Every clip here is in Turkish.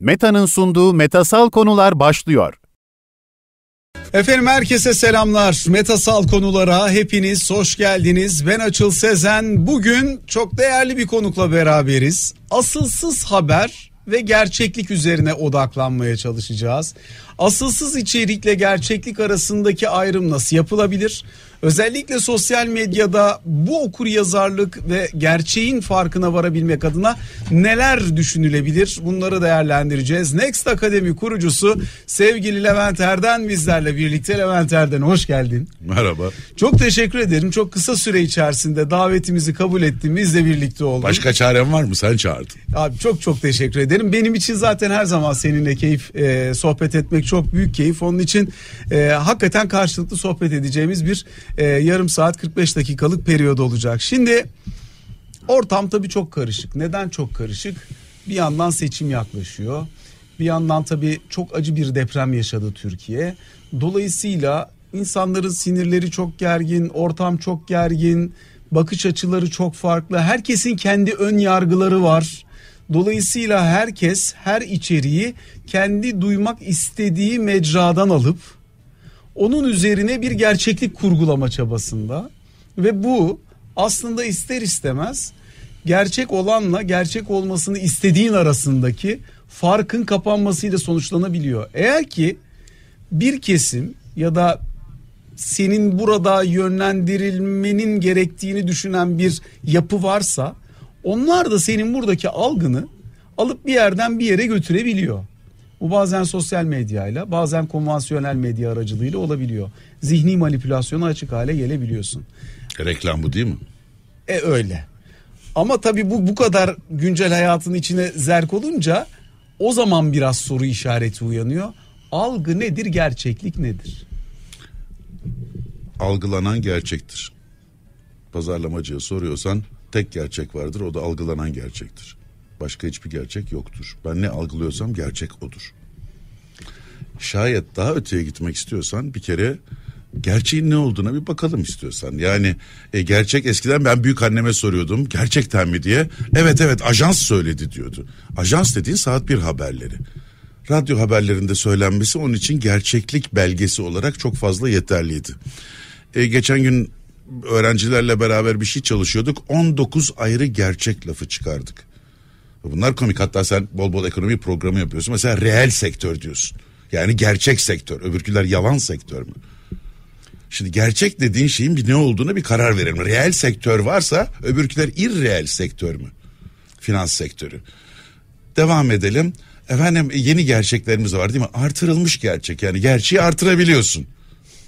Meta'nın sunduğu metasal konular başlıyor. Efendim herkese selamlar. Metasal konulara hepiniz hoş geldiniz. Ben Açıl Sezen. Bugün çok değerli bir konukla beraberiz. Asılsız haber ve gerçeklik üzerine odaklanmaya çalışacağız. Asılsız içerikle gerçeklik arasındaki ayrım nasıl yapılabilir? Özellikle sosyal medyada bu okur yazarlık ve gerçeğin farkına varabilmek adına neler düşünülebilir? Bunları değerlendireceğiz. Next Akademi kurucusu sevgili Levent Erden bizlerle birlikte. Levent Erden hoş geldin. Merhaba. Çok teşekkür ederim. Çok kısa süre içerisinde davetimizi kabul ettin. Bizle birlikte oldun. Başka çarem var mı? Sen çağırdın. Abi çok çok teşekkür ederim. Benim için zaten her zaman seninle keyif e, sohbet etmek çok büyük keyif. Onun için e, hakikaten karşılıklı sohbet edeceğimiz bir e, yarım saat 45 dakikalık periyod olacak. Şimdi ortam tabii çok karışık. Neden çok karışık? Bir yandan seçim yaklaşıyor. Bir yandan tabii çok acı bir deprem yaşadı Türkiye. Dolayısıyla insanların sinirleri çok gergin, ortam çok gergin, bakış açıları çok farklı. Herkesin kendi ön yargıları var. Dolayısıyla herkes her içeriği kendi duymak istediği mecradan alıp onun üzerine bir gerçeklik kurgulama çabasında ve bu aslında ister istemez gerçek olanla gerçek olmasını istediğin arasındaki farkın kapanmasıyla sonuçlanabiliyor. Eğer ki bir kesim ya da senin burada yönlendirilmenin gerektiğini düşünen bir yapı varsa onlar da senin buradaki algını alıp bir yerden bir yere götürebiliyor. Bu bazen sosyal medyayla bazen konvansiyonel medya aracılığıyla olabiliyor. Zihni manipülasyona açık hale gelebiliyorsun. Reklam bu değil mi? E öyle. Ama tabii bu bu kadar güncel hayatın içine zerk olunca o zaman biraz soru işareti uyanıyor. Algı nedir, gerçeklik nedir? Algılanan gerçektir. Pazarlamacıya soruyorsan tek gerçek vardır o da algılanan gerçektir. Başka hiçbir gerçek yoktur. Ben ne algılıyorsam gerçek odur. Şayet daha öteye gitmek istiyorsan bir kere gerçeğin ne olduğuna bir bakalım istiyorsan. Yani e, gerçek eskiden ben büyük anneme soruyordum gerçekten mi diye. Evet evet ajans söyledi diyordu. Ajans dediğin saat bir haberleri. Radyo haberlerinde söylenmesi onun için gerçeklik belgesi olarak çok fazla yeterliydi. E, geçen gün öğrencilerle beraber bir şey çalışıyorduk. 19 ayrı gerçek lafı çıkardık. Bunlar komik hatta sen bol bol ekonomi programı yapıyorsun. Mesela reel sektör diyorsun. Yani gerçek sektör. Öbürküler yalan sektör mü? Şimdi gerçek dediğin şeyin bir ne olduğunu bir karar verelim. Reel sektör varsa öbürküler irreel sektör mü? Finans sektörü. Devam edelim. Efendim yeni gerçeklerimiz var değil mi? Artırılmış gerçek yani gerçeği artırabiliyorsun.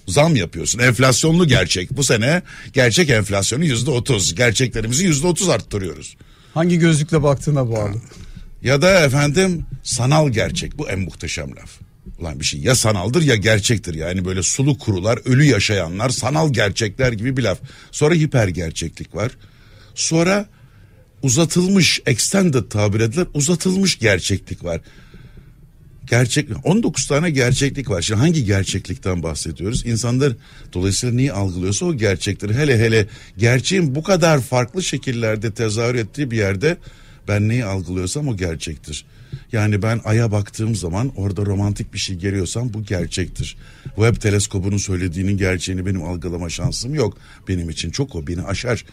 Zam yapıyorsun. Enflasyonlu gerçek. Bu sene gerçek enflasyonu yüzde otuz. Gerçeklerimizi yüzde otuz arttırıyoruz. Hangi gözlükle baktığına bağlı. Ya da efendim sanal gerçek. Bu en muhteşem laf. Ulan bir şey ya sanaldır ya gerçektir. Yani böyle sulu kurular, ölü yaşayanlar, sanal gerçekler gibi bir laf. Sonra hiper gerçeklik var. Sonra uzatılmış, extended tabir edilen uzatılmış gerçeklik var. Gerçek 19 tane gerçeklik var. Şimdi hangi gerçeklikten bahsediyoruz? İnsanlar dolayısıyla neyi algılıyorsa o gerçektir. Hele hele gerçeğin bu kadar farklı şekillerde tezahür ettiği bir yerde ben neyi algılıyorsam o gerçektir. Yani ben aya baktığım zaman orada romantik bir şey görüyorsam bu gerçektir. Webb teleskobunun söylediğinin gerçeğini benim algılama şansım yok. Benim için çok o beni aşar.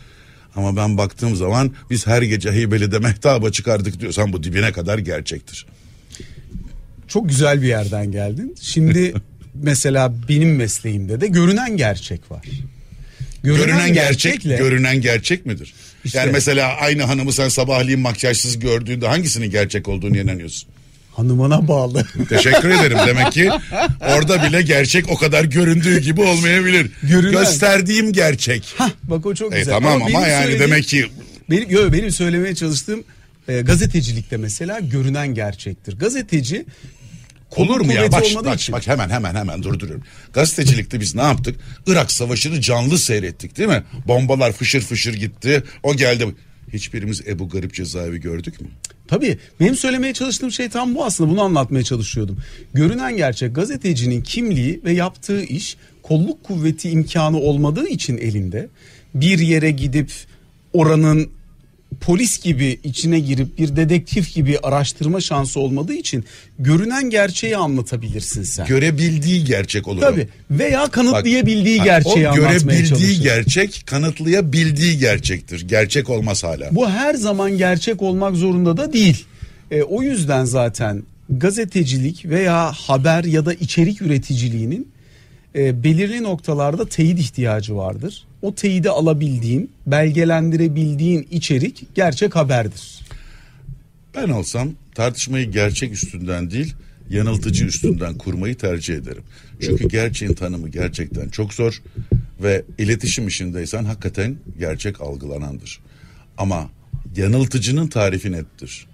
Ama ben baktığım zaman biz her gece Heybeli'de mehtaba çıkardık diyorsan bu dibine kadar gerçektir. Çok güzel bir yerden geldin. Şimdi mesela benim mesleğimde de görünen gerçek var. Görünen, görünen gerçek, gerçekle, görünen gerçek midir? İşte, yani mesela aynı hanımı sen sabahleyin makyajsız gördüğünde hangisinin gerçek olduğunu inanıyorsun? Hanımına bağlı. Teşekkür ederim. Demek ki orada bile gerçek o kadar göründüğü gibi olmayabilir. Görünen. Gösterdiğim gerçek. Hah, bak o çok e, güzel. tamam ama, ama yani demek ki benim yo, benim söylemeye çalıştığım e, gazetecilikte mesela görünen gerçektir. Gazeteci Olur mu ya? Bak, bak, için. bak hemen hemen hemen durduruyorum. Gazetecilikte biz ne yaptık? Irak Savaşı'nı canlı seyrettik değil mi? Bombalar fışır fışır gitti. O geldi. Hiçbirimiz Ebu Garip cezaevi gördük mü? Tabii benim söylemeye çalıştığım şey tam bu aslında bunu anlatmaya çalışıyordum. Görünen gerçek gazetecinin kimliği ve yaptığı iş kolluk kuvveti imkanı olmadığı için elinde bir yere gidip oranın polis gibi içine girip bir dedektif gibi araştırma şansı olmadığı için görünen gerçeği anlatabilirsin sen. Görebildiği gerçek olur. Tabii veya kanıtlayabildiği Bak, gerçeği o anlatmaya görebildiği çalışır. gerçek kanıtlayabildiği gerçektir. Gerçek olmaz hala. Bu her zaman gerçek olmak zorunda da değil. E, o yüzden zaten gazetecilik veya haber ya da içerik üreticiliğinin e, belirli noktalarda teyit ihtiyacı vardır. O teyidi alabildiğin, belgelendirebildiğin içerik gerçek haberdir. Ben olsam tartışmayı gerçek üstünden değil yanıltıcı üstünden kurmayı tercih ederim. Çünkü gerçeğin tanımı gerçekten çok zor ve iletişim işindeysen hakikaten gerçek algılanandır. Ama yanıltıcının tarifi nettir.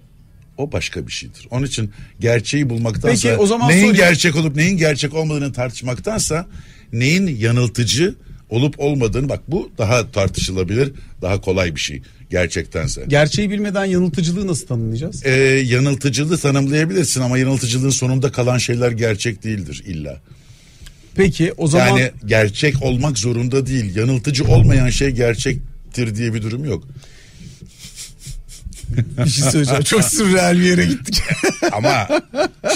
O başka bir şeydir. Onun için gerçeği bulmaktansa Peki, o zaman neyin sorayım. gerçek olup neyin gerçek olmadığını tartışmaktansa neyin yanıltıcı olup olmadığını bak bu daha tartışılabilir, daha kolay bir şey gerçektense. Gerçeği bilmeden yanıltıcılığı nasıl tanımlayacağız? Ee, yanıltıcılığı tanımlayabilirsin ama yanıltıcılığın sonunda kalan şeyler gerçek değildir illa. Peki o zaman Yani gerçek olmak zorunda değil. Yanıltıcı olmayan şey gerçektir diye bir durum yok. Bir şey söyleyeceğim. Çok sürreal bir yere gittik. Ama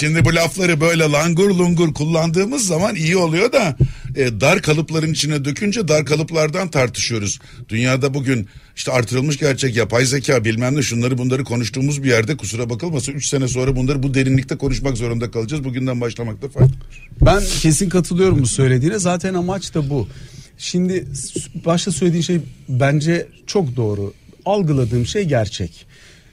şimdi bu lafları böyle langur lungur kullandığımız zaman iyi oluyor da e, dar kalıpların içine dökünce dar kalıplardan tartışıyoruz. Dünyada bugün işte artırılmış gerçek, yapay zeka bilmem ne şunları bunları konuştuğumuz bir yerde kusura bakılmasın 3 sene sonra bunları bu derinlikte konuşmak zorunda kalacağız. Bugünden başlamakta fayda var. Ben kesin katılıyorum bu söylediğine. Zaten amaç da bu. Şimdi başta söylediğin şey bence çok doğru. Algıladığım şey gerçek.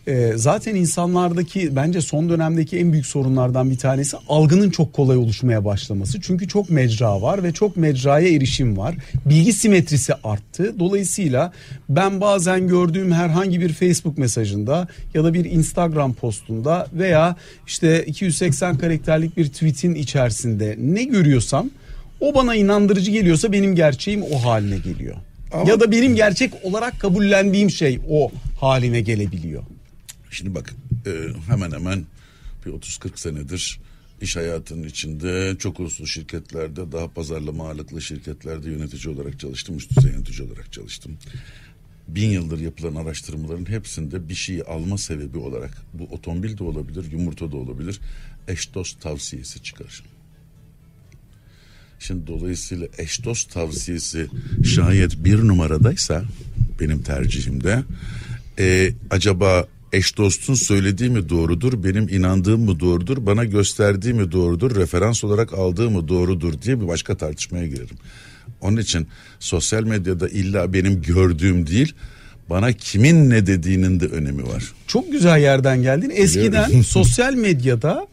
Ee, zaten insanlardaki bence son dönemdeki en büyük sorunlardan bir tanesi algının çok kolay oluşmaya başlaması. Çünkü çok mecra var ve çok mecraya erişim var. Bilgi simetrisi arttı. Dolayısıyla ben bazen gördüğüm herhangi bir Facebook mesajında ya da bir Instagram postunda veya işte 280 karakterlik bir tweetin içerisinde ne görüyorsam o bana inandırıcı geliyorsa benim gerçeğim o haline geliyor. Ama- Ya da benim gerçek olarak kabullendiğim şey o haline gelebiliyor. Şimdi bak e, hemen hemen bir 30-40 senedir iş hayatının içinde çok uluslu şirketlerde daha pazarlama ağırlıklı şirketlerde yönetici olarak çalıştım. Üst düzey yönetici olarak çalıştım. Bin yıldır yapılan araştırmaların hepsinde bir şeyi alma sebebi olarak bu otomobil de olabilir, yumurta da olabilir. Eş dost tavsiyesi çıkar. Şimdi dolayısıyla eş dost tavsiyesi şayet bir numaradaysa benim tercihimde e, acaba eş dostun söylediği mi doğrudur benim inandığım mı doğrudur bana gösterdiği mi doğrudur referans olarak aldığı mı doğrudur diye bir başka tartışmaya girerim. Onun için sosyal medyada illa benim gördüğüm değil bana kimin ne dediğinin de önemi var. Çok güzel yerden geldin. Eskiden sosyal medyada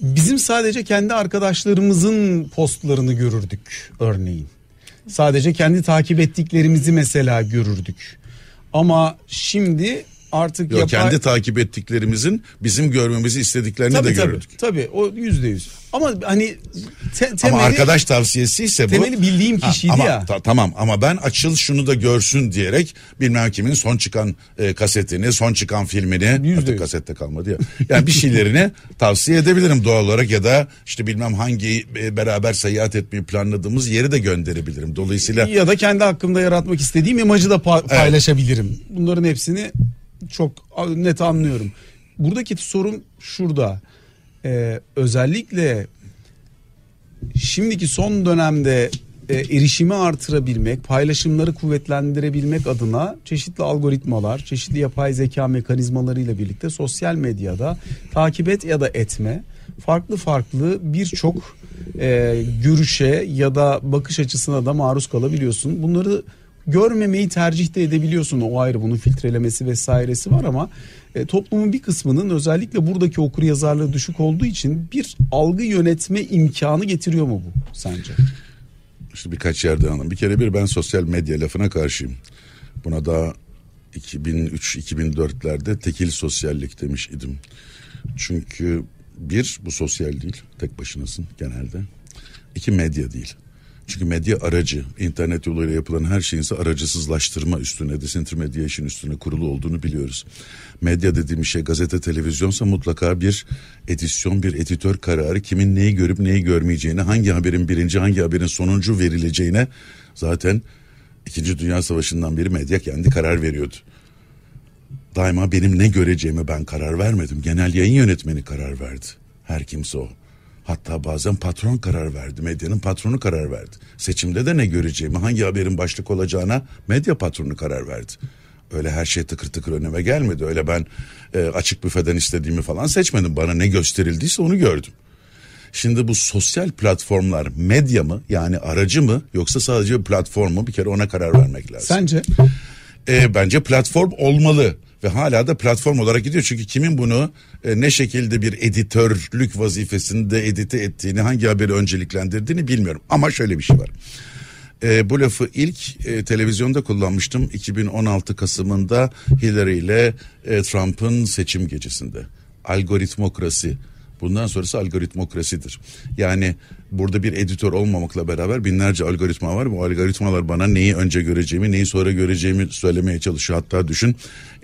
bizim sadece kendi arkadaşlarımızın postlarını görürdük örneğin. Sadece kendi takip ettiklerimizi mesela görürdük. Ama şimdi artık Yok, yapay... kendi takip ettiklerimizin bizim görmemizi istediklerini tabii, de tabii, görürdük. tabii o yüzde yüz. Ama hani te- temeli, Ama arkadaş tavsiyesi ise bu. temeli bildiğim kişiydi ama, ya. ta- tamam ama ben açıl şunu da görsün diyerek bilmem kimin son çıkan e, kasetini, son çıkan filmini Yüzde artık yüz. kasette kalmadı ya. Yani bir şeylerini tavsiye edebilirim doğal olarak ya da işte bilmem hangi e, beraber seyahat etmeyi planladığımız yeri de gönderebilirim. Dolayısıyla ya da kendi hakkımda yaratmak istediğim imajı da pa- paylaşabilirim. Bunların hepsini çok net anlıyorum. Buradaki sorun şurada. Ee, özellikle şimdiki son dönemde e, erişimi artırabilmek, paylaşımları kuvvetlendirebilmek adına çeşitli algoritmalar, çeşitli yapay zeka mekanizmalarıyla birlikte sosyal medyada takip et ya da etme farklı farklı birçok e, görüşe ya da bakış açısına da maruz kalabiliyorsun. Bunları görmemeyi tercih de edebiliyorsun o ayrı bunun filtrelemesi vesairesi var ama e, toplumun bir kısmının özellikle buradaki okur yazarlığı düşük olduğu için bir algı yönetme imkanı getiriyor mu bu sence? işte birkaç yerden anladım. Bir kere bir ben sosyal medya lafına karşıyım. Buna da 2003-2004'lerde tekil sosyallik demiş idim. Çünkü bir bu sosyal değil tek başınasın genelde. İki medya değil. Çünkü medya aracı, internet yoluyla yapılan her şeyin ise aracısızlaştırma üstüne, disintermediation üstüne kurulu olduğunu biliyoruz. Medya dediğim şey gazete, televizyonsa mutlaka bir edisyon, bir editör kararı kimin neyi görüp neyi görmeyeceğine, hangi haberin birinci, hangi haberin sonuncu verileceğine zaten İkinci Dünya Savaşı'ndan beri medya kendi karar veriyordu. Daima benim ne göreceğimi ben karar vermedim. Genel yayın yönetmeni karar verdi. Her kimse o. Hatta bazen patron karar verdi. Medyanın patronu karar verdi. Seçimde de ne göreceğimi, hangi haberin başlık olacağına medya patronu karar verdi. Öyle her şey tıkır tıkır önüme gelmedi. Öyle ben e, açık büfeden istediğimi falan seçmedim. Bana ne gösterildiyse onu gördüm. Şimdi bu sosyal platformlar medya mı yani aracı mı yoksa sadece platform mu bir kere ona karar vermek lazım. Sence? E, bence platform olmalı ve hala da platform olarak gidiyor. Çünkü kimin bunu e, ne şekilde bir editörlük vazifesinde edite ettiğini hangi haberi önceliklendirdiğini bilmiyorum. Ama şöyle bir şey var. E, bu lafı ilk e, televizyonda kullanmıştım 2016 Kasım'ında Hillary ile e, Trump'ın seçim gecesinde. Algoritmokrasi. Bundan sonrası algoritmokrasidir. Yani burada bir editör olmamakla beraber binlerce algoritma var. Bu algoritmalar bana neyi önce göreceğimi, neyi sonra göreceğimi söylemeye çalışıyor. Hatta düşün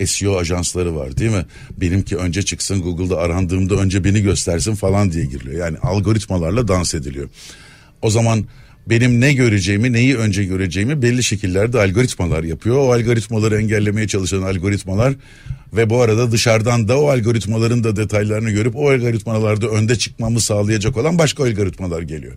SEO ajansları var değil mi? Benimki önce çıksın Google'da arandığımda önce beni göstersin falan diye giriliyor. Yani algoritmalarla dans ediliyor. O zaman benim ne göreceğimi, neyi önce göreceğimi belli şekillerde algoritmalar yapıyor. O algoritmaları engellemeye çalışan algoritmalar ve bu arada dışarıdan da o algoritmaların da detaylarını görüp o algoritmalarda önde çıkmamı sağlayacak olan başka algoritmalar geliyor.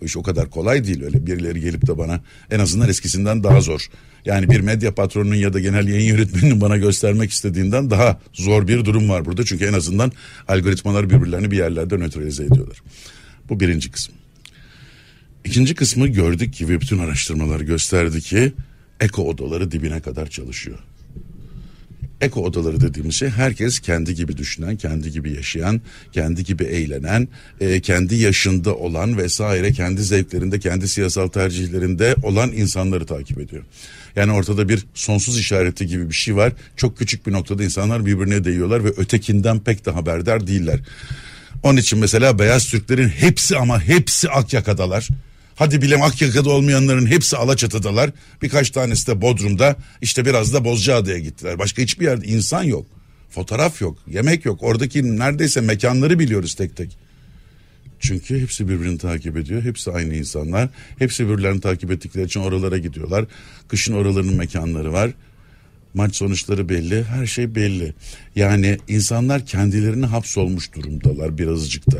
Bu iş o kadar kolay değil öyle birileri gelip de bana en azından eskisinden daha zor. Yani bir medya patronunun ya da genel yayın yönetmeninin bana göstermek istediğinden daha zor bir durum var burada. Çünkü en azından algoritmalar birbirlerini bir yerlerde nötralize ediyorlar. Bu birinci kısım. İkinci kısmı gördük ki ve bütün araştırmalar gösterdi ki eko odaları dibine kadar çalışıyor. Eko odaları dediğimiz şey herkes kendi gibi düşünen, kendi gibi yaşayan, kendi gibi eğlenen, e, kendi yaşında olan vesaire kendi zevklerinde, kendi siyasal tercihlerinde olan insanları takip ediyor. Yani ortada bir sonsuz işareti gibi bir şey var. Çok küçük bir noktada insanlar birbirine değiyorlar ve ötekinden pek de haberdar değiller. Onun için mesela beyaz Türklerin hepsi ama hepsi Akyaka'dalar. Hadi bilem Akyaka'da olmayanların hepsi Alaçatı'dalar. Birkaç tanesi de Bodrum'da. İşte biraz da Bozcaada'ya gittiler. Başka hiçbir yerde insan yok. Fotoğraf yok, yemek yok. Oradaki neredeyse mekanları biliyoruz tek tek. Çünkü hepsi birbirini takip ediyor. Hepsi aynı insanlar. Hepsi birbirlerini takip ettikleri için oralara gidiyorlar. Kışın oralarının mekanları var. Maç sonuçları belli, her şey belli. Yani insanlar kendilerini hapsolmuş durumdalar birazcık da.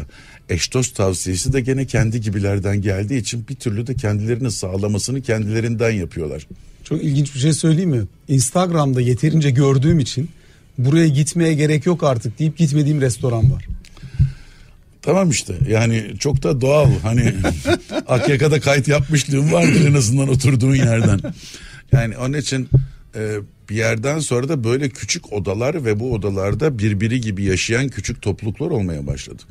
Eş dost tavsiyesi de gene kendi gibilerden geldiği için bir türlü de kendilerini sağlamasını kendilerinden yapıyorlar. Çok ilginç bir şey söyleyeyim mi? Instagram'da yeterince gördüğüm için buraya gitmeye gerek yok artık deyip gitmediğim restoran var. Tamam işte yani çok da doğal hani Akyaka'da kayıt yapmışlığım vardır en azından oturduğun yerden. Yani onun için e, bir yerden sonra da böyle küçük odalar ve bu odalarda birbiri gibi yaşayan küçük topluluklar olmaya başladı.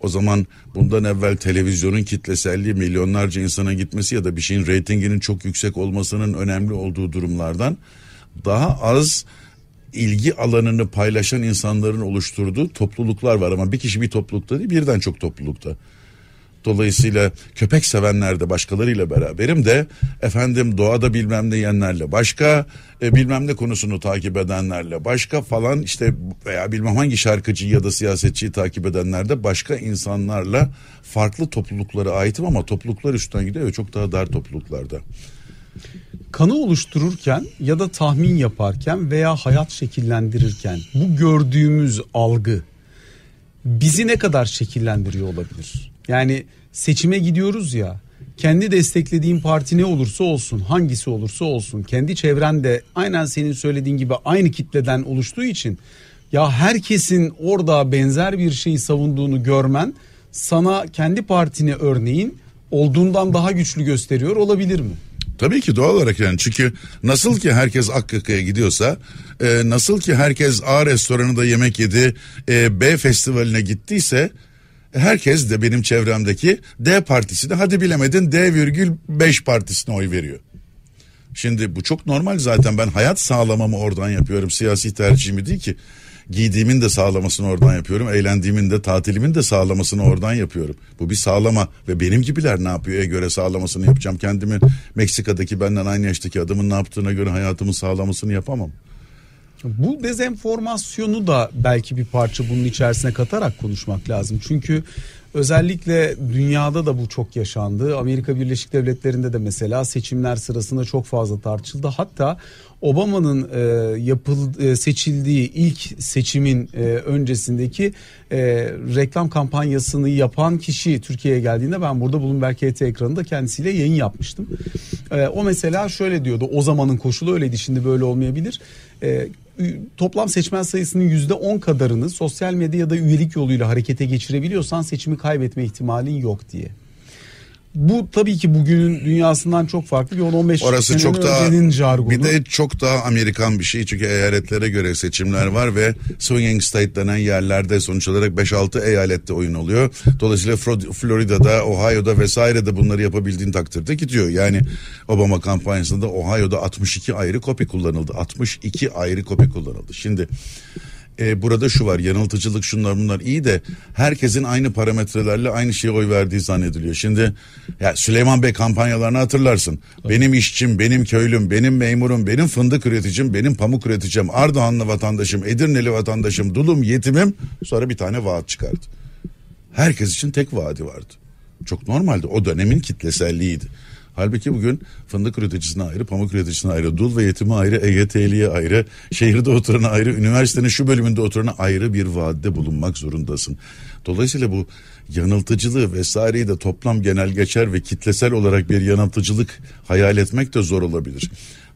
O zaman bundan evvel televizyonun kitleselliği milyonlarca insana gitmesi ya da bir şeyin reytinginin çok yüksek olmasının önemli olduğu durumlardan daha az ilgi alanını paylaşan insanların oluşturduğu topluluklar var ama bir kişi bir toplulukta değil birden çok toplulukta. Dolayısıyla köpek sevenler de başkalarıyla beraberim de efendim doğada bilmem ne yiyenlerle başka e, bilmem ne konusunu takip edenlerle başka falan işte veya bilmem hangi şarkıcıyı ya da siyasetçiyi takip edenler de başka insanlarla farklı topluluklara aitim ama topluluklar üstten gidiyor çok daha dar topluluklarda. Kanı oluştururken ya da tahmin yaparken veya hayat şekillendirirken bu gördüğümüz algı bizi ne kadar şekillendiriyor olabilir? Yani seçime gidiyoruz ya kendi desteklediğin parti ne olursa olsun hangisi olursa olsun kendi çevrende aynen senin söylediğin gibi aynı kitleden oluştuğu için ya herkesin orada benzer bir şeyi savunduğunu görmen sana kendi partini örneğin olduğundan daha güçlü gösteriyor olabilir mi? Tabii ki doğal olarak yani çünkü nasıl ki herkes Akkaka'ya gidiyorsa e, nasıl ki herkes A restoranında yemek yedi e, B festivaline gittiyse herkes de benim çevremdeki D partisine hadi bilemedin D virgül 5 partisine oy veriyor. Şimdi bu çok normal zaten ben hayat sağlamamı oradan yapıyorum siyasi tercihimi değil ki giydiğimin de sağlamasını oradan yapıyorum. Eğlendiğimin de tatilimin de sağlamasını oradan yapıyorum. Bu bir sağlama ve benim gibiler ne yapıyor göre sağlamasını yapacağım. Kendimin Meksika'daki benden aynı yaştaki adamın ne yaptığına göre hayatımı sağlamasını yapamam. Bu dezenformasyonu da belki bir parça bunun içerisine katarak konuşmak lazım. Çünkü Özellikle dünyada da bu çok yaşandı. Amerika Birleşik Devletleri'nde de mesela seçimler sırasında çok fazla tartışıldı. Hatta Obama'nın e, yapıl e, seçildiği ilk seçimin e, öncesindeki e, reklam kampanyasını yapan kişi Türkiye'ye geldiğinde ben burada Bloomberg HT ekranında kendisiyle yayın yapmıştım. E, o mesela şöyle diyordu. O zamanın koşulu öyleydi. Şimdi böyle olmayabilir. E, toplam seçmen sayısının yüzde on kadarını sosyal medya ya da üyelik yoluyla harekete geçirebiliyorsan seçimi kaybetme ihtimalin yok diye. Bu tabii ki bugünün dünyasından çok farklı bir 10-15 Orası çok daha jargonu. bir de çok daha Amerikan bir şey çünkü eyaletlere göre seçimler var ve swinging state denen yerlerde sonuç olarak 5-6 eyalette oyun oluyor. Dolayısıyla Florida'da, Ohio'da vesairede bunları yapabildiğin takdirde gidiyor. Yani Obama kampanyasında Ohio'da 62 ayrı kopi kullanıldı. 62 ayrı kopi kullanıldı. Şimdi e, burada şu var yanıltıcılık şunlar bunlar iyi de herkesin aynı parametrelerle aynı şeye oy verdiği zannediliyor. Şimdi ya Süleyman Bey kampanyalarını hatırlarsın. Evet. Benim işçim, benim köylüm, benim memurum, benim fındık üreticim, benim pamuk üreticim, Ardahanlı vatandaşım, Edirneli vatandaşım, dulum, yetimim sonra bir tane vaat çıkardı. Herkes için tek vaadi vardı. Çok normaldi. O dönemin kitleselliğiydi. Halbuki bugün fındık üreticisine ayrı, pamuk üreticisine ayrı, dul ve yetime ayrı, EYT'liye ayrı, şehirde oturana ayrı, üniversitenin şu bölümünde oturana ayrı bir vaadde bulunmak zorundasın. Dolayısıyla bu yanıltıcılığı vesaireyi de toplam genel geçer ve kitlesel olarak bir yanıltıcılık hayal etmek de zor olabilir.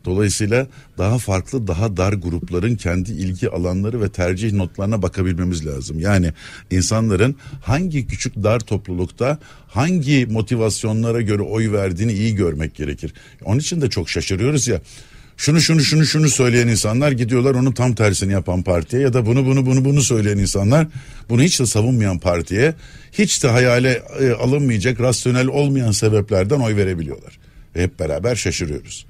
Dolayısıyla daha farklı, daha dar grupların kendi ilgi alanları ve tercih notlarına bakabilmemiz lazım. Yani insanların hangi küçük dar toplulukta hangi motivasyonlara göre oy verdiğini iyi görmek gerekir. Onun için de çok şaşırıyoruz ya şunu şunu şunu şunu söyleyen insanlar gidiyorlar onun tam tersini yapan partiye ya da bunu bunu bunu bunu söyleyen insanlar bunu hiç de savunmayan partiye hiç de hayale e, alınmayacak rasyonel olmayan sebeplerden oy verebiliyorlar. Ve hep beraber şaşırıyoruz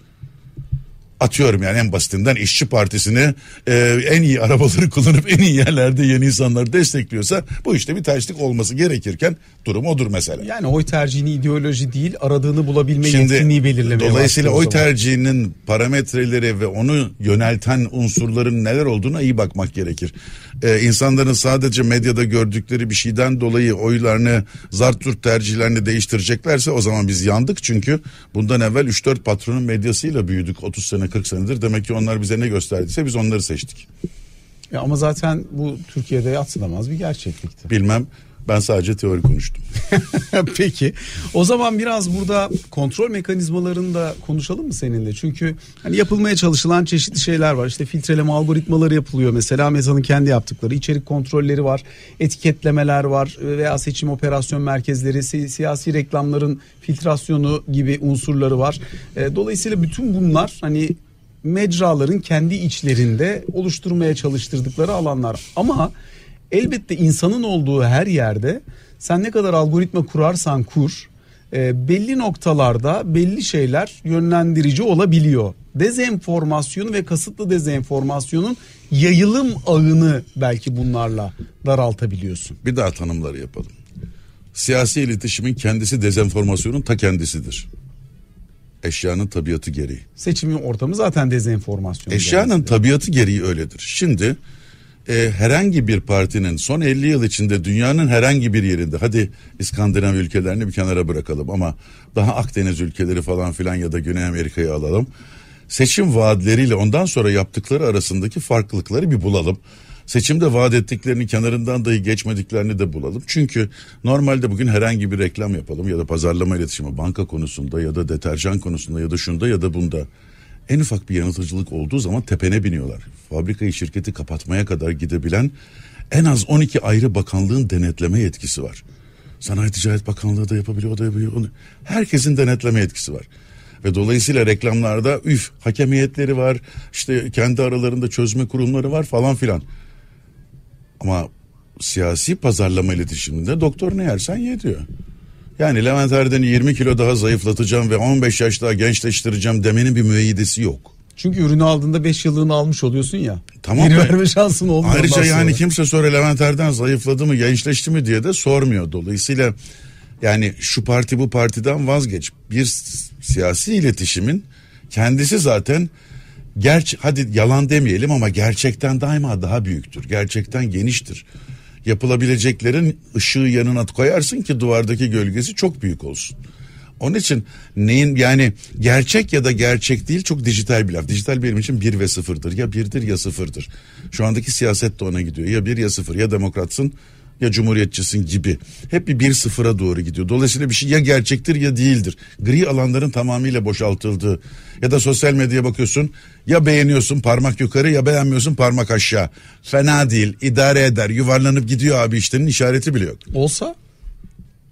atıyorum yani en basitinden işçi partisini e, en iyi arabaları kullanıp en iyi yerlerde yeni insanları destekliyorsa bu işte bir terslik olması gerekirken durum odur mesela. Yani oy tercihini ideoloji değil aradığını bulabilme Şimdi, yetkinliği belirlemeye Dolayısıyla oy tercihinin parametreleri ve onu yönelten unsurların neler olduğuna iyi bakmak gerekir. Ee, insanların sadece medyada gördükleri bir şeyden dolayı oylarını zartürt tercihlerini değiştireceklerse o zaman biz yandık çünkü bundan evvel 3-4 patronun medyasıyla büyüdük 30 sene 40 senedir. Demek ki onlar bize ne gösterdiyse biz onları seçtik. Ya ama zaten bu Türkiye'de yatsınamaz bir gerçeklikti. Bilmem. Ben sadece teori konuştum. Peki. O zaman biraz burada kontrol mekanizmalarını da konuşalım mı seninle? Çünkü hani yapılmaya çalışılan çeşitli şeyler var. İşte filtreleme algoritmaları yapılıyor mesela. Mezanın kendi yaptıkları içerik kontrolleri var. Etiketlemeler var veya seçim operasyon merkezleri, si- siyasi reklamların filtrasyonu gibi unsurları var. E, dolayısıyla bütün bunlar hani mecraların kendi içlerinde oluşturmaya çalıştırdıkları alanlar. Ama elbette insanın olduğu her yerde sen ne kadar algoritma kurarsan kur e, belli noktalarda belli şeyler yönlendirici olabiliyor. Dezenformasyon ve kasıtlı dezenformasyonun yayılım ağını belki bunlarla daraltabiliyorsun. Bir daha tanımları yapalım. Siyasi iletişimin kendisi dezenformasyonun ta kendisidir. Eşyanın tabiatı gereği. Seçimin ortamı zaten dezenformasyon. Eşyanın tabiatı gereği öyledir. Şimdi e, herhangi bir partinin son 50 yıl içinde dünyanın herhangi bir yerinde hadi İskandinav ülkelerini bir kenara bırakalım ama daha Akdeniz ülkeleri falan filan ya da Güney Amerika'yı alalım. Seçim vaadleriyle ondan sonra yaptıkları arasındaki farklılıkları bir bulalım. Seçimde vaat ettiklerini kenarından dahi geçmediklerini de bulalım. Çünkü normalde bugün herhangi bir reklam yapalım ya da pazarlama iletişimi banka konusunda ya da deterjan konusunda ya da şunda ya da bunda en ufak bir yanıltıcılık olduğu zaman tepene biniyorlar. Fabrikayı şirketi kapatmaya kadar gidebilen en az 12 ayrı bakanlığın denetleme yetkisi var. Sanayi Ticaret Bakanlığı da yapabiliyor, o da yapabiliyor. Herkesin denetleme yetkisi var. Ve dolayısıyla reklamlarda üf hakemiyetleri var, işte kendi aralarında çözme kurumları var falan filan. Ama siyasi pazarlama iletişiminde doktor ne yersen ye diyor. Yani Levent Erden'i 20 kilo daha zayıflatacağım ve 15 yaş daha gençleştireceğim demenin bir müeyyidesi yok. Çünkü ürünü aldığında 5 yıllığını almış oluyorsun ya. Tamam Geri verme şansın olmuyor. Ayrıca yani kimse sonra Levent Erden zayıfladı mı gençleşti mi diye de sormuyor. Dolayısıyla yani şu parti bu partiden vazgeç. Bir siyasi iletişimin kendisi zaten gerçi hadi yalan demeyelim ama gerçekten daima daha büyüktür. Gerçekten geniştir. Yapılabileceklerin ışığı yanına koyarsın ki duvardaki gölgesi çok büyük olsun. Onun için neyin yani gerçek ya da gerçek değil çok dijital bir laf. Dijital benim için bir ve sıfırdır. Ya birdir ya sıfırdır. Şu andaki siyaset de ona gidiyor. Ya bir ya sıfır ya demokratsın ya cumhuriyetçisin gibi. Hep bir bir sıfıra doğru gidiyor. Dolayısıyla bir şey ya gerçektir ya değildir. Gri alanların tamamıyla boşaltıldığı ya da sosyal medyaya bakıyorsun ya beğeniyorsun parmak yukarı ya beğenmiyorsun parmak aşağı. Fena değil idare eder yuvarlanıp gidiyor abi işlerin işareti bile yok. Olsa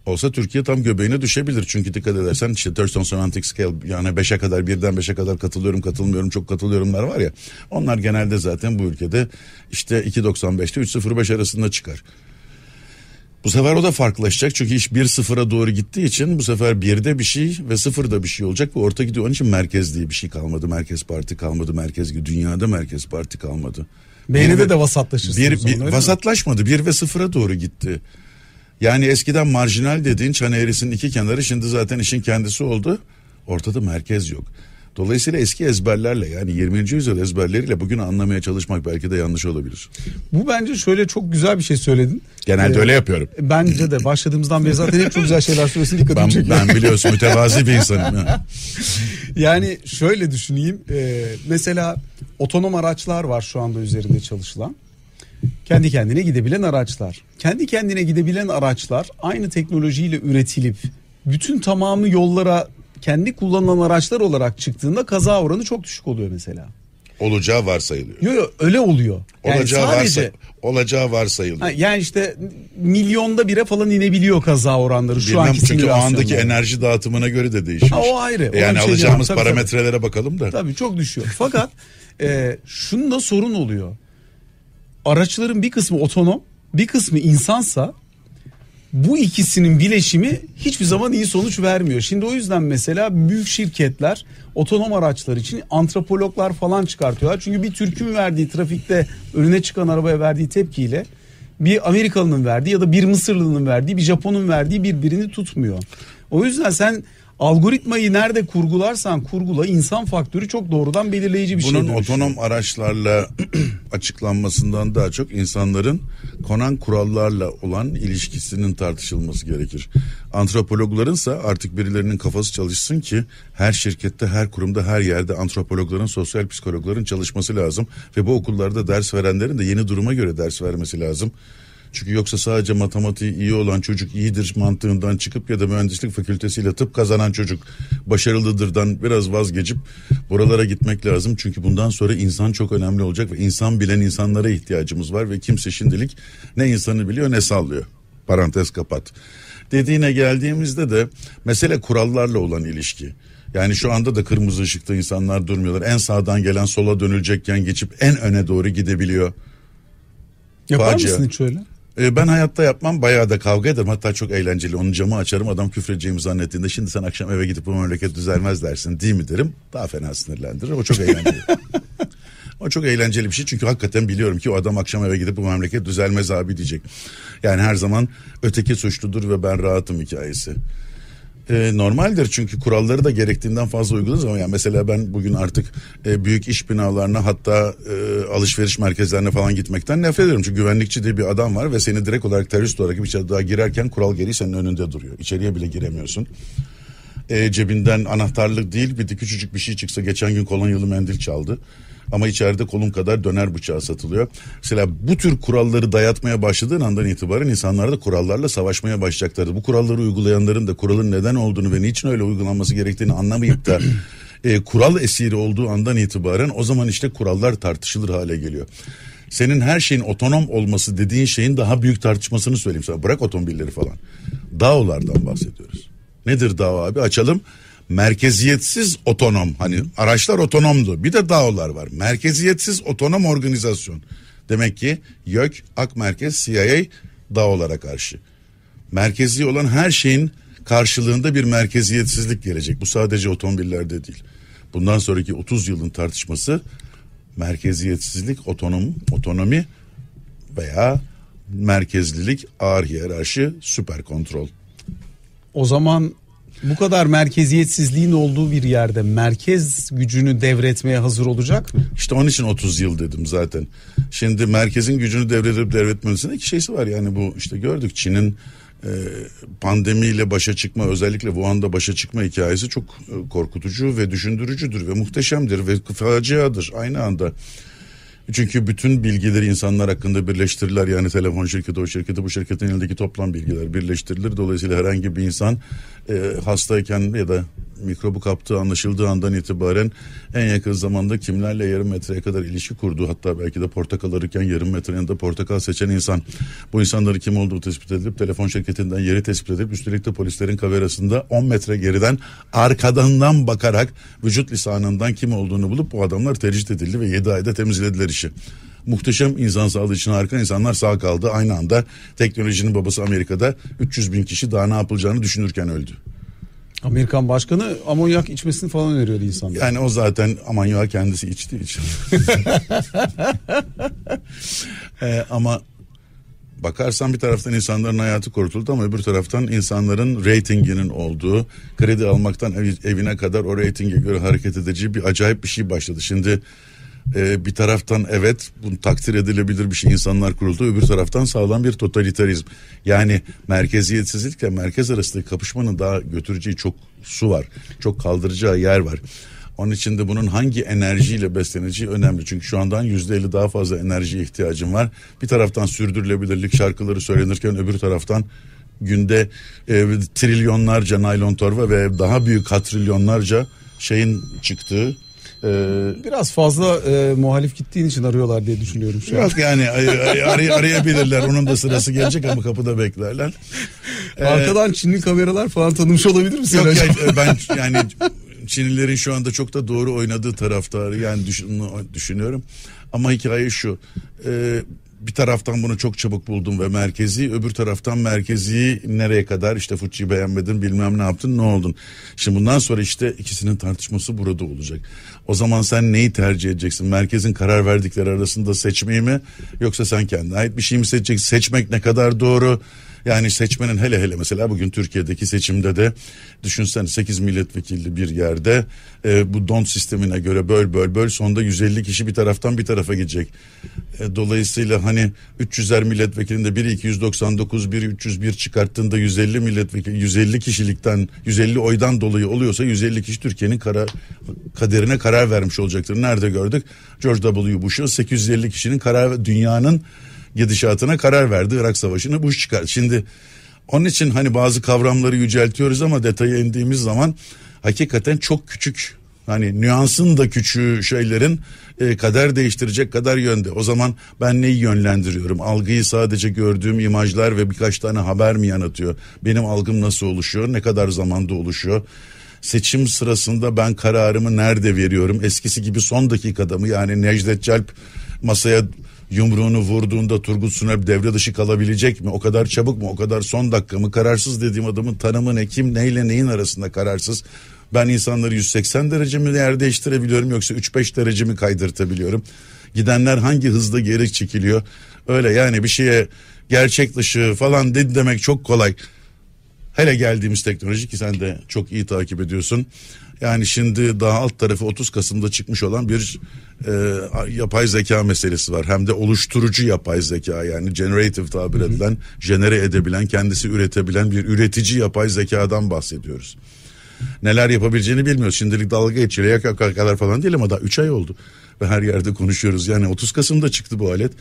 Olsa Türkiye tam göbeğine düşebilir. Çünkü dikkat edersen işte Thurston Semantic Scale yani 5'e kadar birden 5'e kadar katılıyorum katılmıyorum çok katılıyorumlar var ya. Onlar genelde zaten bu ülkede işte 2.95'te 3.05 arasında çıkar. Bu sefer o da farklılaşacak çünkü iş 1-0'a doğru gittiği için bu sefer 1'de bir şey ve 0'da bir şey olacak ve orta gidiyor. Onun için merkez diye bir şey kalmadı. Merkez parti kalmadı. Merkez dünyada merkez parti kalmadı. Bir- de vasatlaşırsın. bir, zaman, bir mi? vasatlaşmadı. Bir ve sıfıra doğru gitti. Yani eskiden marjinal dediğin çan eğrisinin iki kenarı şimdi zaten işin kendisi oldu. Ortada merkez yok. Dolayısıyla eski ezberlerle yani 20. yüzyıl ezberleriyle bugün anlamaya çalışmak belki de yanlış olabilir. Bu bence şöyle çok güzel bir şey söyledin. Genelde Ee, öyle yapıyorum. Bence de başladığımızdan beri zaten hep çok güzel şeyler söylüyorsun dikkatimi Ben, çekiyor. ben biliyorsun mütevazi bir insanım. ya. Yani şöyle düşüneyim. Ee, mesela otonom araçlar var şu anda üzerinde çalışılan. Kendi kendine gidebilen araçlar. Kendi kendine gidebilen araçlar aynı teknolojiyle üretilip bütün tamamı yollara kendi kullanılan araçlar olarak çıktığında kaza oranı çok düşük oluyor mesela. Olacağı varsayılıyor. Yo yo öyle oluyor. Yani Olacağı, sadece varsa, olacağı varsayılıyor. Ha, yani işte milyonda bire falan inebiliyor kaza oranları şu Bilmem anki çünkü o andaki enerji dağıtımına göre de değişir. Ha, o ayrı. Ona Yani şey alacağımız. Tabii, parametrelere bakalım da. Tabii çok düşüyor. Fakat e, şunda sorun oluyor. Araçların bir kısmı otonom, bir kısmı insansa bu ikisinin bileşimi hiçbir zaman iyi sonuç vermiyor. Şimdi o yüzden mesela büyük şirketler otonom araçlar için antropologlar falan çıkartıyorlar. Çünkü bir Türk'ün verdiği trafikte önüne çıkan arabaya verdiği tepkiyle bir Amerikalı'nın verdiği ya da bir Mısırlı'nın verdiği bir Japon'un verdiği birbirini tutmuyor. O yüzden sen algoritmayı nerede kurgularsan kurgula insan faktörü çok doğrudan belirleyici bir şey. Bunun otonom araçlarla açıklanmasından daha çok insanların konan kurallarla olan ilişkisinin tartışılması gerekir. Antropologlarınsa artık birilerinin kafası çalışsın ki her şirkette, her kurumda, her yerde antropologların, sosyal psikologların çalışması lazım ve bu okullarda ders verenlerin de yeni duruma göre ders vermesi lazım. Çünkü yoksa sadece matematiği iyi olan çocuk iyidir mantığından çıkıp ya da mühendislik fakültesiyle tıp kazanan çocuk başarılıdırdan biraz vazgeçip buralara gitmek lazım. Çünkü bundan sonra insan çok önemli olacak ve insan bilen insanlara ihtiyacımız var ve kimse şimdilik ne insanı biliyor ne sallıyor. Parantez kapat. Dediğine geldiğimizde de mesele kurallarla olan ilişki. Yani şu anda da kırmızı ışıkta insanlar durmuyorlar. En sağdan gelen sola dönülecekken geçip en öne doğru gidebiliyor. Yapar facia. mısın hiç öyle? Ee, ben hayatta yapmam bayağı da kavga ederim hatta çok eğlenceli onun camı açarım adam küfredeceğimi zannettiğinde şimdi sen akşam eve gidip bu memleket düzelmez dersin değil mi derim daha fena sinirlendirir o çok eğlenceli. o çok eğlenceli bir şey çünkü hakikaten biliyorum ki o adam akşam eve gidip bu memleket düzelmez abi diyecek. Yani her zaman öteki suçludur ve ben rahatım hikayesi. Ee, normaldir çünkü kuralları da gerektiğinden fazla uygularız ama yani mesela ben bugün artık e, büyük iş binalarına hatta e, alışveriş merkezlerine falan gitmekten nefret ediyorum. Çünkü güvenlikçi diye bir adam var ve seni direkt olarak terörist olarak bir içeri daha girerken kural gereği senin önünde duruyor. İçeriye bile giremiyorsun. E, cebinden anahtarlık değil bir de küçücük bir şey çıksa geçen gün kolonyalı mendil çaldı. Ama içeride kolun kadar döner bıçağı satılıyor. Mesela bu tür kuralları dayatmaya başladığın andan itibaren insanlar da kurallarla savaşmaya başlayacaklardı. Bu kuralları uygulayanların da kuralın neden olduğunu ve niçin öyle uygulanması gerektiğini anlamayıp da e, kural esiri olduğu andan itibaren o zaman işte kurallar tartışılır hale geliyor. Senin her şeyin otonom olması dediğin şeyin daha büyük tartışmasını söyleyeyim sana. Bırak otomobilleri falan. DAO'lardan bahsediyoruz. Nedir DAO abi? Açalım. Merkeziyetsiz otonom. Hani araçlar otonomdu. Bir de DAO'lar var. Merkeziyetsiz otonom organizasyon. Demek ki YÖK, AK Merkez, CIA DAO'lara karşı. Merkezi olan her şeyin karşılığında bir merkeziyetsizlik gelecek. Bu sadece otomobillerde değil. Bundan sonraki 30 yılın tartışması merkeziyetsizlik, otonom, otonomi veya merkezlilik, ağır hiyerarşi, süper kontrol. O zaman Bu kadar merkeziyetsizliğin olduğu bir yerde merkez gücünü devretmeye hazır olacak mı? İşte onun için 30 yıl dedim zaten. Şimdi merkezin gücünü devredip devretmesinde iki şeysi var. Yani bu işte gördük Çin'in e, pandemiyle başa çıkma özellikle Wuhan'da başa çıkma hikayesi çok e, korkutucu ve düşündürücüdür ve muhteşemdir ve faciadır aynı anda. Çünkü bütün bilgileri insanlar hakkında birleştirirler. Yani telefon şirketi, o şirketi, bu şirketin elindeki toplam bilgiler birleştirilir. Dolayısıyla herhangi bir insan e, hastayken ya da mikrobu kaptığı anlaşıldığı andan itibaren en yakın zamanda kimlerle yarım metreye kadar ilişki kurduğu hatta belki de portakal arırken yarım metre yanında portakal seçen insan bu insanların kim olduğu tespit edilip telefon şirketinden yeri tespit edilip üstelik de polislerin kamerasında 10 metre geriden arkadan bakarak vücut lisanından kim olduğunu bulup bu adamlar tercih edildi ve 7 ayda temizlediler işi muhteşem insan sağlığı için harika insanlar sağ kaldı. Aynı anda teknolojinin babası Amerika'da 300 bin kişi daha ne yapılacağını düşünürken öldü. Amerikan başkanı amonyak içmesini falan öneriyordu insanlara. Yani o zaten amonyak kendisi içtiği için. ee, ama bakarsan bir taraftan insanların hayatı kurtuldu ama öbür taraftan insanların reytinginin olduğu kredi almaktan ev, evine kadar o reytinge göre hareket edeceği bir acayip bir şey başladı. Şimdi e, bir taraftan evet bu takdir edilebilir bir şey insanlar kuruldu öbür taraftan sağlam bir totalitarizm yani merkeziyetsizlikle merkez arasındaki kapışmanın daha götüreceği çok su var çok kaldıracağı yer var onun için de bunun hangi enerjiyle besleneceği önemli. Çünkü şu andan yüzde elli daha fazla enerjiye ihtiyacım var. Bir taraftan sürdürülebilirlik şarkıları söylenirken öbür taraftan günde e, trilyonlarca naylon torba ve daha büyük katrilyonlarca şeyin çıktığı ee, Biraz fazla e, muhalif gittiğin için arıyorlar diye düşünüyorum şu an. Yok yani ar- ar- arayabilirler. Onun da sırası gelecek ama kapıda beklerler. Ee, Arkadan Çinli kameralar falan tanımış olabilir misin? Yok yani, ben yani Çinlilerin şu anda çok da doğru oynadığı taraftarı yani düşün, düşünüyorum. Ama hikaye şu. E, bir taraftan bunu çok çabuk buldum ve merkezi öbür taraftan merkezi nereye kadar işte Fuçi'yi beğenmedin bilmem ne yaptın ne oldun. Şimdi bundan sonra işte ikisinin tartışması burada olacak. O zaman sen neyi tercih edeceksin? Merkezin karar verdikleri arasında seçmeyi mi yoksa sen kendine ait bir şey mi seçeceksin? Seçmek ne kadar doğru? Yani seçmenin hele hele mesela bugün Türkiye'deki seçimde de düşünsene 8 milletvekilli bir yerde e, bu don sistemine göre böl böl böl sonunda 150 kişi bir taraftan bir tarafa gidecek. E, dolayısıyla hani 300'er milletvekilinde biri 299 biri 301 çıkarttığında 150 milletvekili 150 kişilikten 150 oydan dolayı oluyorsa 150 kişi Türkiye'nin kara, kaderine karar vermiş olacaktır. Nerede gördük? George W. Bush'u 850 kişinin karar dünyanın gidişatına karar verdi. Irak Savaşı'nı Bush çıkar. Şimdi onun için hani bazı kavramları yüceltiyoruz ama detaya indiğimiz zaman hakikaten çok küçük hani nüansın da küçüğü şeylerin e, kader değiştirecek kadar yönde. O zaman ben neyi yönlendiriyorum? Algıyı sadece gördüğüm imajlar ve birkaç tane haber mi yanıtıyor? Benim algım nasıl oluşuyor? Ne kadar zamanda oluşuyor? Seçim sırasında ben kararımı nerede veriyorum? Eskisi gibi son dakikada mı? Yani Necdet Celp masaya yumruğunu vurduğunda Turgut Suner devre dışı kalabilecek mi? O kadar çabuk mu? O kadar son dakika mı? Kararsız dediğim adamın tanımı ne? Kim neyle neyin arasında kararsız? Ben insanları 180 derece mi yer değiştirebiliyorum yoksa 3-5 derece mi kaydırtabiliyorum? Gidenler hangi hızda geri çekiliyor? Öyle yani bir şeye gerçek dışı falan dedi demek çok kolay. Hele geldiğimiz teknoloji ki sen de çok iyi takip ediyorsun. Yani şimdi daha alt tarafı 30 Kasım'da çıkmış olan bir e, yapay zeka meselesi var. Hem de oluşturucu yapay zeka yani generative tabir edilen, jenere edebilen, kendisi üretebilen bir üretici yapay zekadan bahsediyoruz. Neler yapabileceğini bilmiyoruz. Şimdilik dalga geçiyor. Yak kadar falan değil ama daha 3 ay oldu ve her yerde konuşuyoruz. Yani 30 Kasım'da çıktı bu alet.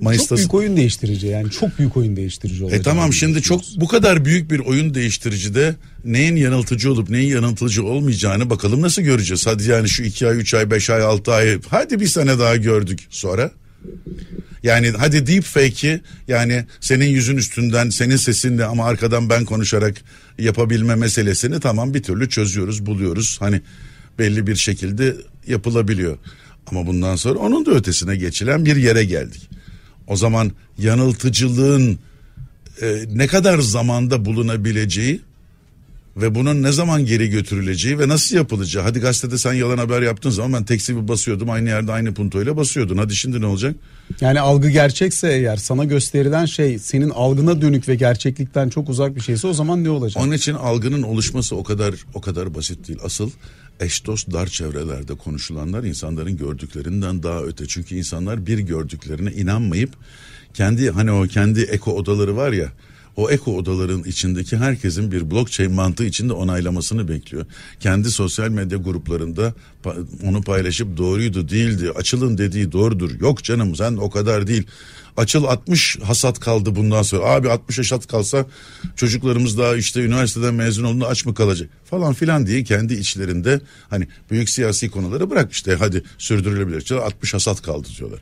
Mayıs'ta... Çok büyük oyun değiştirici yani çok büyük oyun değiştirici olacak. E tamam şimdi çok bu kadar büyük bir oyun değiştirici de neyin yanıltıcı olup neyin yanıltıcı olmayacağını bakalım nasıl göreceğiz. Hadi yani şu 2 ay 3 ay 5 ay 6 ay hadi bir sene daha gördük sonra. Yani hadi deep fake'i yani senin yüzün üstünden senin sesinle ama arkadan ben konuşarak yapabilme meselesini tamam bir türlü çözüyoruz buluyoruz. Hani belli bir şekilde yapılabiliyor. Ama bundan sonra onun da ötesine geçilen bir yere geldik. O zaman yanıltıcılığın e, ne kadar zamanda bulunabileceği ve bunun ne zaman geri götürüleceği ve nasıl yapılacağı. Hadi gazetede sen yalan haber yaptığın zaman ben tekstivi basıyordum aynı yerde aynı puntoyla basıyordun. Hadi şimdi ne olacak? Yani algı gerçekse eğer sana gösterilen şey senin algına dönük ve gerçeklikten çok uzak bir şeyse o zaman ne olacak? Onun için algının oluşması o kadar o kadar basit değil. Asıl eş dost dar çevrelerde konuşulanlar insanların gördüklerinden daha öte. Çünkü insanlar bir gördüklerine inanmayıp kendi hani o kendi eko odaları var ya o eko odaların içindeki herkesin bir blockchain mantığı içinde onaylamasını bekliyor. Kendi sosyal medya gruplarında onu paylaşıp doğruydu değildi açılın dediği doğrudur. Yok canım sen o kadar değil. Açıl 60 hasat kaldı bundan sonra. Abi 60 hasat kalsa çocuklarımız daha işte üniversiteden mezun olduğunda aç mı kalacak? Falan filan diye kendi içlerinde hani büyük siyasi konuları bırak işte hadi sürdürülebilir. 60 hasat kaldı diyorlar.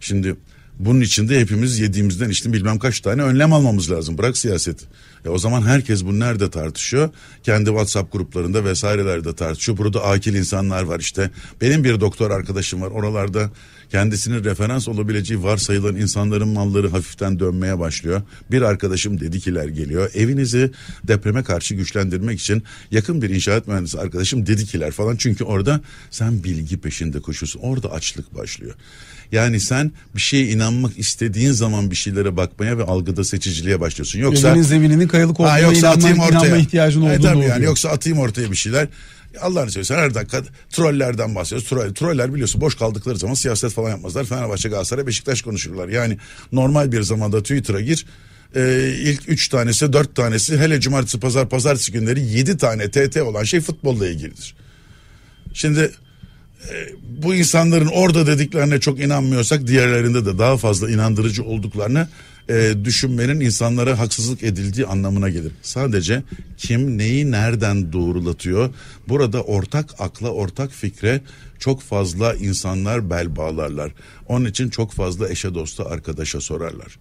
Şimdi bunun içinde hepimiz yediğimizden işte bilmem kaç tane önlem almamız lazım. Bırak siyaseti. E o zaman herkes bunu nerede tartışıyor? Kendi WhatsApp gruplarında vesairelerde tartışıyor. Burada akil insanlar var işte. Benim bir doktor arkadaşım var. Oralarda kendisinin referans olabileceği varsayılan insanların malları hafiften dönmeye başlıyor. Bir arkadaşım dedikiler geliyor. Evinizi depreme karşı güçlendirmek için yakın bir inşaat mühendisi arkadaşım dedikiler falan. Çünkü orada sen bilgi peşinde koşuyorsun. Orada açlık başlıyor. Yani sen bir şeye inanmak istediğin zaman bir şeylere bakmaya ve algıda seçiciliğe başlıyorsun. Yoksa Gözünün zemininin kayalık olduğuna ha, yoksa inanma, atayım ortaya. inanma ihtiyacın olduğunu e, tabii yani Yoksa atayım ortaya bir şeyler. Allah'ını seversen her dakika trollerden bahsediyoruz. Troll, troller biliyorsun boş kaldıkları zaman siyaset falan yapmazlar. Fenerbahçe, Galatasaray, Beşiktaş konuşurlar. Yani normal bir zamanda Twitter'a gir. Ee, ilk üç tanesi dört tanesi hele cumartesi pazar pazartesi günleri yedi tane TT olan şey futbolla ilgilidir. Şimdi e, bu insanların orada dediklerine çok inanmıyorsak diğerlerinde de daha fazla inandırıcı olduklarını e, düşünmenin insanlara haksızlık edildiği anlamına gelir. Sadece kim neyi nereden doğrulatıyor burada ortak akla ortak fikre çok fazla insanlar bel bağlarlar. Onun için çok fazla eşe dosta arkadaşa sorarlar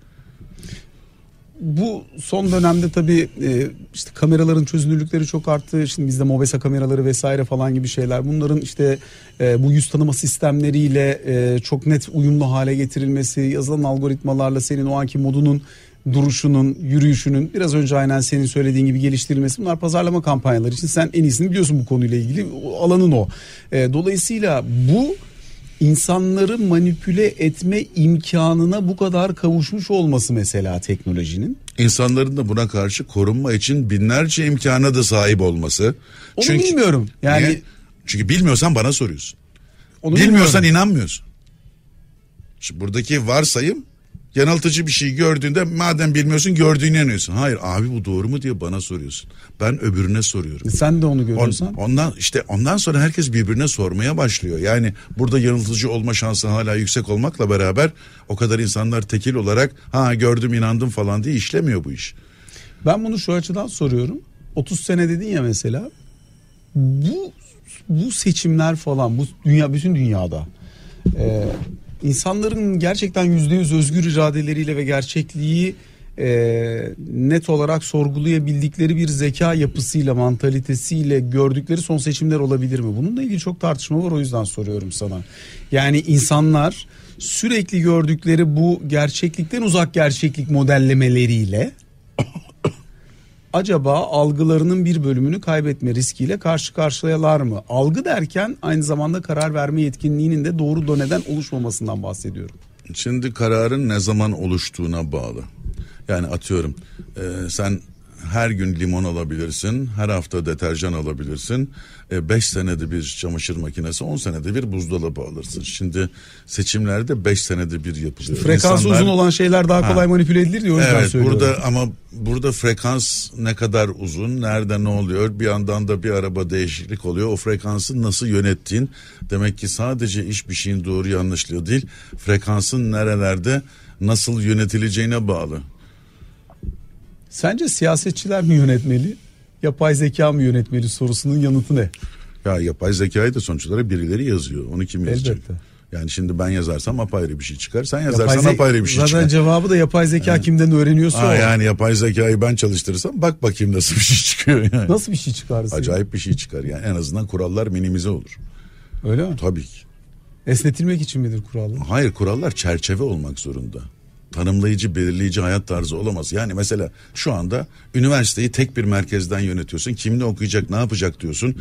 bu son dönemde tabii e, işte kameraların çözünürlükleri çok arttı. Şimdi bizde Mobesa kameraları vesaire falan gibi şeyler. Bunların işte e, bu yüz tanıma sistemleriyle e, çok net uyumlu hale getirilmesi, yazılan algoritmalarla senin o anki modunun duruşunun, yürüyüşünün biraz önce aynen senin söylediğin gibi geliştirilmesi bunlar pazarlama kampanyaları için sen en iyisini biliyorsun bu konuyla ilgili alanın o. dolayısıyla bu insanları manipüle etme imkanına bu kadar kavuşmuş olması mesela teknolojinin. İnsanların da buna karşı korunma için binlerce imkana da sahip olması. Onu Çünkü, bilmiyorum. Yani niye? Çünkü bilmiyorsan bana soruyorsun. Onu Bilmiyorsan bilmiyorum. inanmıyorsun. Şimdi buradaki varsayım yanıltıcı bir şey gördüğünde madem bilmiyorsun gördüğüne inanıyorsun. Hayır abi bu doğru mu diye bana soruyorsun. Ben öbürüne soruyorum. E sen de onu görüyorsan. On, ondan işte ondan sonra herkes birbirine sormaya başlıyor. Yani burada yanıltıcı olma şansı hala yüksek olmakla beraber o kadar insanlar tekil olarak ha gördüm inandım falan diye işlemiyor bu iş. Ben bunu şu açıdan soruyorum. 30 sene dedin ya mesela. Bu bu seçimler falan bu dünya bütün dünyada e, insanların gerçekten yüzde yüz özgür iradeleriyle ve gerçekliği e, net olarak sorgulayabildikleri bir zeka yapısıyla, mantalitesiyle gördükleri son seçimler olabilir mi? Bununla ilgili çok tartışma var o yüzden soruyorum sana. Yani insanlar sürekli gördükleri bu gerçeklikten uzak gerçeklik modellemeleriyle acaba algılarının bir bölümünü kaybetme riskiyle karşı karşıyalar mı? Algı derken aynı zamanda karar verme yetkinliğinin de doğru döneden oluşmamasından bahsediyorum. Şimdi kararın ne zaman oluştuğuna bağlı. Yani atıyorum e, sen her gün limon alabilirsin, her hafta deterjan alabilirsin. 5 e, senede bir çamaşır makinesi, 10 senede bir buzdolabı alırsın. Şimdi seçimlerde 5 senede bir yapılıyor. Frekans İnsanlar, uzun olan şeyler daha kolay ha, manipüle edilir yüzden evet, söylüyorum. Burada ama burada frekans ne kadar uzun, nerede ne oluyor? Bir yandan da bir araba değişiklik oluyor. O frekansı nasıl yönettiğin demek ki sadece iş bir şeyin doğru yanlışlığı değil, frekansın nerelerde nasıl yönetileceğine bağlı. Sence siyasetçiler mi yönetmeli, yapay zeka mı yönetmeli sorusunun yanıtı ne? Ya yapay zekayı da sonuç olarak birileri yazıyor. Onu kim yazacak? Elbette. Yani şimdi ben yazarsam apayrı bir şey çıkar. Sen yazarsan yapay apayrı bir şey zaten çıkar. Zaten cevabı da yapay zeka yani. kimden öğreniyorsa Aa, o. Yani yapay zekayı ben çalıştırırsam bak bakayım nasıl bir şey çıkıyor yani. Nasıl bir şey çıkar? Acayip bir şey çıkar yani. En azından kurallar minimize olur. Öyle mi? Tabii ki. Esnetilmek için midir kurallar? Hayır kurallar çerçeve olmak zorunda tanımlayıcı, belirleyici hayat tarzı olamaz. Yani mesela şu anda üniversiteyi tek bir merkezden yönetiyorsun. Kim ne okuyacak, ne yapacak diyorsun.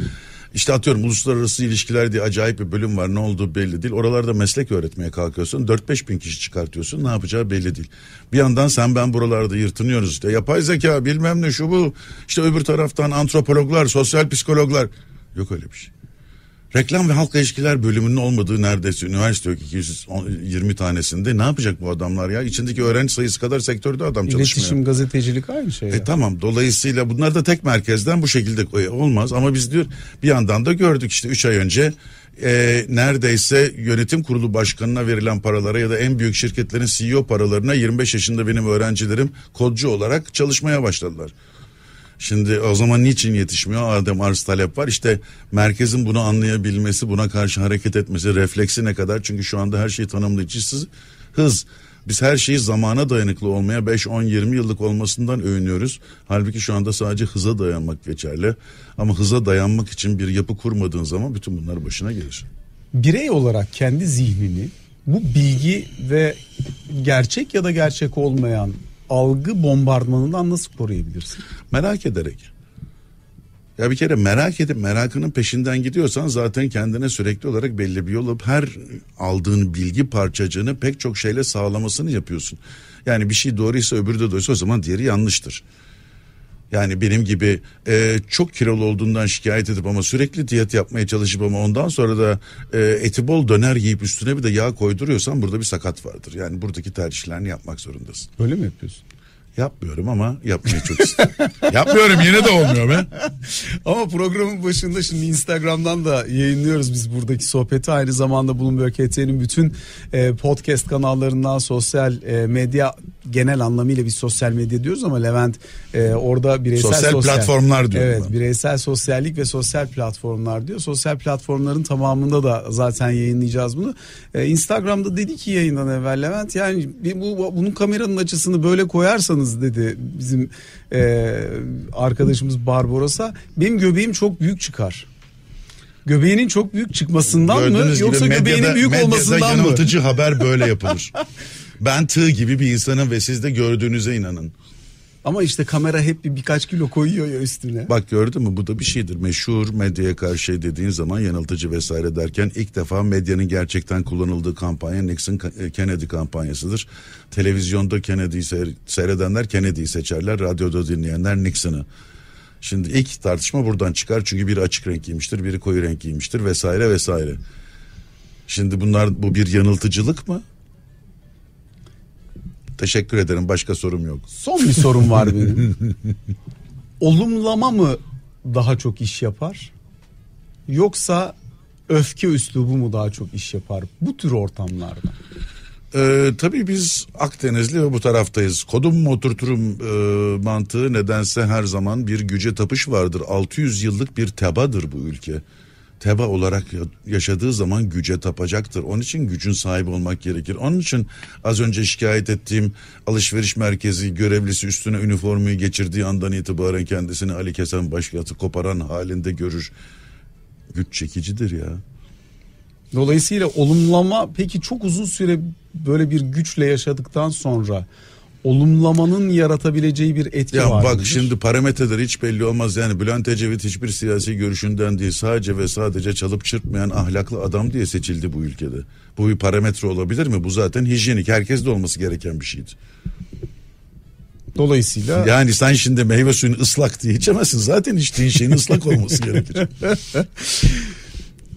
İşte atıyorum uluslararası ilişkiler diye acayip bir bölüm var. Ne olduğu belli değil. Oralarda meslek öğretmeye kalkıyorsun. 4-5 bin kişi çıkartıyorsun. Ne yapacağı belli değil. Bir yandan sen ben buralarda yırtınıyoruz işte. Yapay zeka bilmem ne şu bu. İşte öbür taraftan antropologlar, sosyal psikologlar. Yok öyle bir şey. Reklam ve halk ilişkiler bölümünün olmadığı neredeyse üniversite yok 220 tanesinde. Ne yapacak bu adamlar ya? İçindeki öğrenci sayısı kadar sektörde adam çalışmıyor. İletişim, gazetecilik aynı şey. E tamam dolayısıyla bunlar da tek merkezden bu şekilde e, olmaz. Ama biz diyor bir yandan da gördük işte 3 ay önce e, neredeyse yönetim kurulu başkanına verilen paralara ya da en büyük şirketlerin CEO paralarına 25 yaşında benim öğrencilerim kodcu olarak çalışmaya başladılar. Şimdi o zaman niçin yetişmiyor? Adem arz talep var. İşte merkezin bunu anlayabilmesi, buna karşı hareket etmesi, refleksi ne kadar? Çünkü şu anda her şeyi tanımlayıcısız hız. Biz her şeyi zamana dayanıklı olmaya 5, 10, 20 yıllık olmasından övünüyoruz. Halbuki şu anda sadece hıza dayanmak geçerli. Ama hıza dayanmak için bir yapı kurmadığın zaman bütün bunlar başına gelir. Birey olarak kendi zihnini bu bilgi ve gerçek ya da gerçek olmayan algı bombardımanından nasıl koruyabilirsin? Merak ederek. Ya bir kere merak edip merakının peşinden gidiyorsan zaten kendine sürekli olarak belli bir yol alıp her aldığın bilgi parçacığını pek çok şeyle sağlamasını yapıyorsun. Yani bir şey doğruysa öbürü de doğruysa o zaman diğeri yanlıştır. Yani benim gibi e, çok kilolu olduğundan şikayet edip ama sürekli diyet yapmaya çalışıp ama ondan sonra da e, eti bol döner yiyip üstüne bir de yağ koyduruyorsan burada bir sakat vardır. Yani buradaki tercihlerini yapmak zorundasın. Öyle mi yapıyorsun? Yapmıyorum ama yapmayı çok istiyorum. Yapmıyorum yine de olmuyor be. ama programın başında şimdi Instagram'dan da yayınlıyoruz biz buradaki sohbeti. Aynı zamanda Bloomberg HT'nin bütün e, podcast kanallarından sosyal e, medya genel anlamıyla bir sosyal medya diyoruz ama Levent e, orada bireysel sosyal, sosyal platformlar diyor. Evet, ben. bireysel sosyallik ve sosyal platformlar diyor. Sosyal platformların tamamında da zaten yayınlayacağız bunu. E, Instagram'da dedi ki yayından evvel Levent yani bu bunun kameranın açısını böyle koyarsanız dedi bizim e, arkadaşımız Barbaros'a benim göbeğim çok büyük çıkar. Göbeğinin çok büyük çıkmasından Gördüğünüz mı yoksa medyada, göbeğinin büyük medyada olmasından mı? yanıltıcı haber böyle yapılır. Ben tığ gibi bir insanım ve siz de gördüğünüze inanın. Ama işte kamera hep bir birkaç kilo koyuyor ya üstüne. Bak gördün mü bu da bir şeydir. Meşhur medyaya karşı şey dediğin zaman yanıltıcı vesaire derken ilk defa medyanın gerçekten kullanıldığı kampanya Nixon e, Kennedy kampanyasıdır. Televizyonda Kennedy'yi seyredenler Kennedy'yi seçerler. Radyoda dinleyenler Nixon'ı. Şimdi ilk tartışma buradan çıkar çünkü biri açık renk giymiştir, biri koyu renk giymiştir vesaire vesaire. Şimdi bunlar bu bir yanıltıcılık mı? Teşekkür ederim. Başka sorum yok. Son bir sorum var benim. Olumlama mı daha çok iş yapar? Yoksa öfke üslubu mu daha çok iş yapar bu tür ortamlarda? Ee, tabii biz Akdenizli ve bu taraftayız. Kodum mu oturturum e, mantığı nedense her zaman bir güce tapış vardır. 600 yıllık bir tebadır bu ülke teba olarak yaşadığı zaman güce tapacaktır. Onun için gücün sahibi olmak gerekir. Onun için az önce şikayet ettiğim alışveriş merkezi görevlisi üstüne üniformayı geçirdiği andan itibaren kendisini Ali Kesen başkatı koparan halinde görür. Güç çekicidir ya. Dolayısıyla olumlama peki çok uzun süre böyle bir güçle yaşadıktan sonra olumlamanın yaratabileceği bir etki ya var. Bak mıdır? şimdi parametreler hiç belli olmaz. Yani Bülent Ecevit hiçbir siyasi görüşünden değil sadece ve sadece çalıp çırpmayan ahlaklı adam diye seçildi bu ülkede. Bu bir parametre olabilir mi? Bu zaten hijyenik. Herkes de olması gereken bir şeydi. Dolayısıyla yani sen şimdi meyve suyunu ıslak diye içemezsin. Zaten içtiğin şeyin ıslak olması gerekir.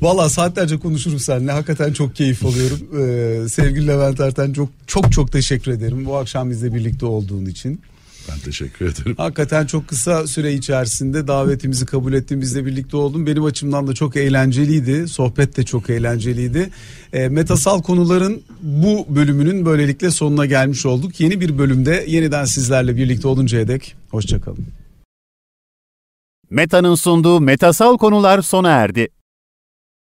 Valla saatlerce konuşurum seninle. Hakikaten çok keyif alıyorum. Ee, sevgili Levent Erten çok çok çok teşekkür ederim. Bu akşam bizle birlikte olduğun için. Ben teşekkür ederim. Hakikaten çok kısa süre içerisinde davetimizi kabul ettin. Bizle birlikte oldun. Benim açımdan da çok eğlenceliydi. Sohbet de çok eğlenceliydi. E, metasal konuların bu bölümünün böylelikle sonuna gelmiş olduk. Yeni bir bölümde yeniden sizlerle birlikte oluncaya dek hoşçakalın. Meta'nın sunduğu metasal konular sona erdi.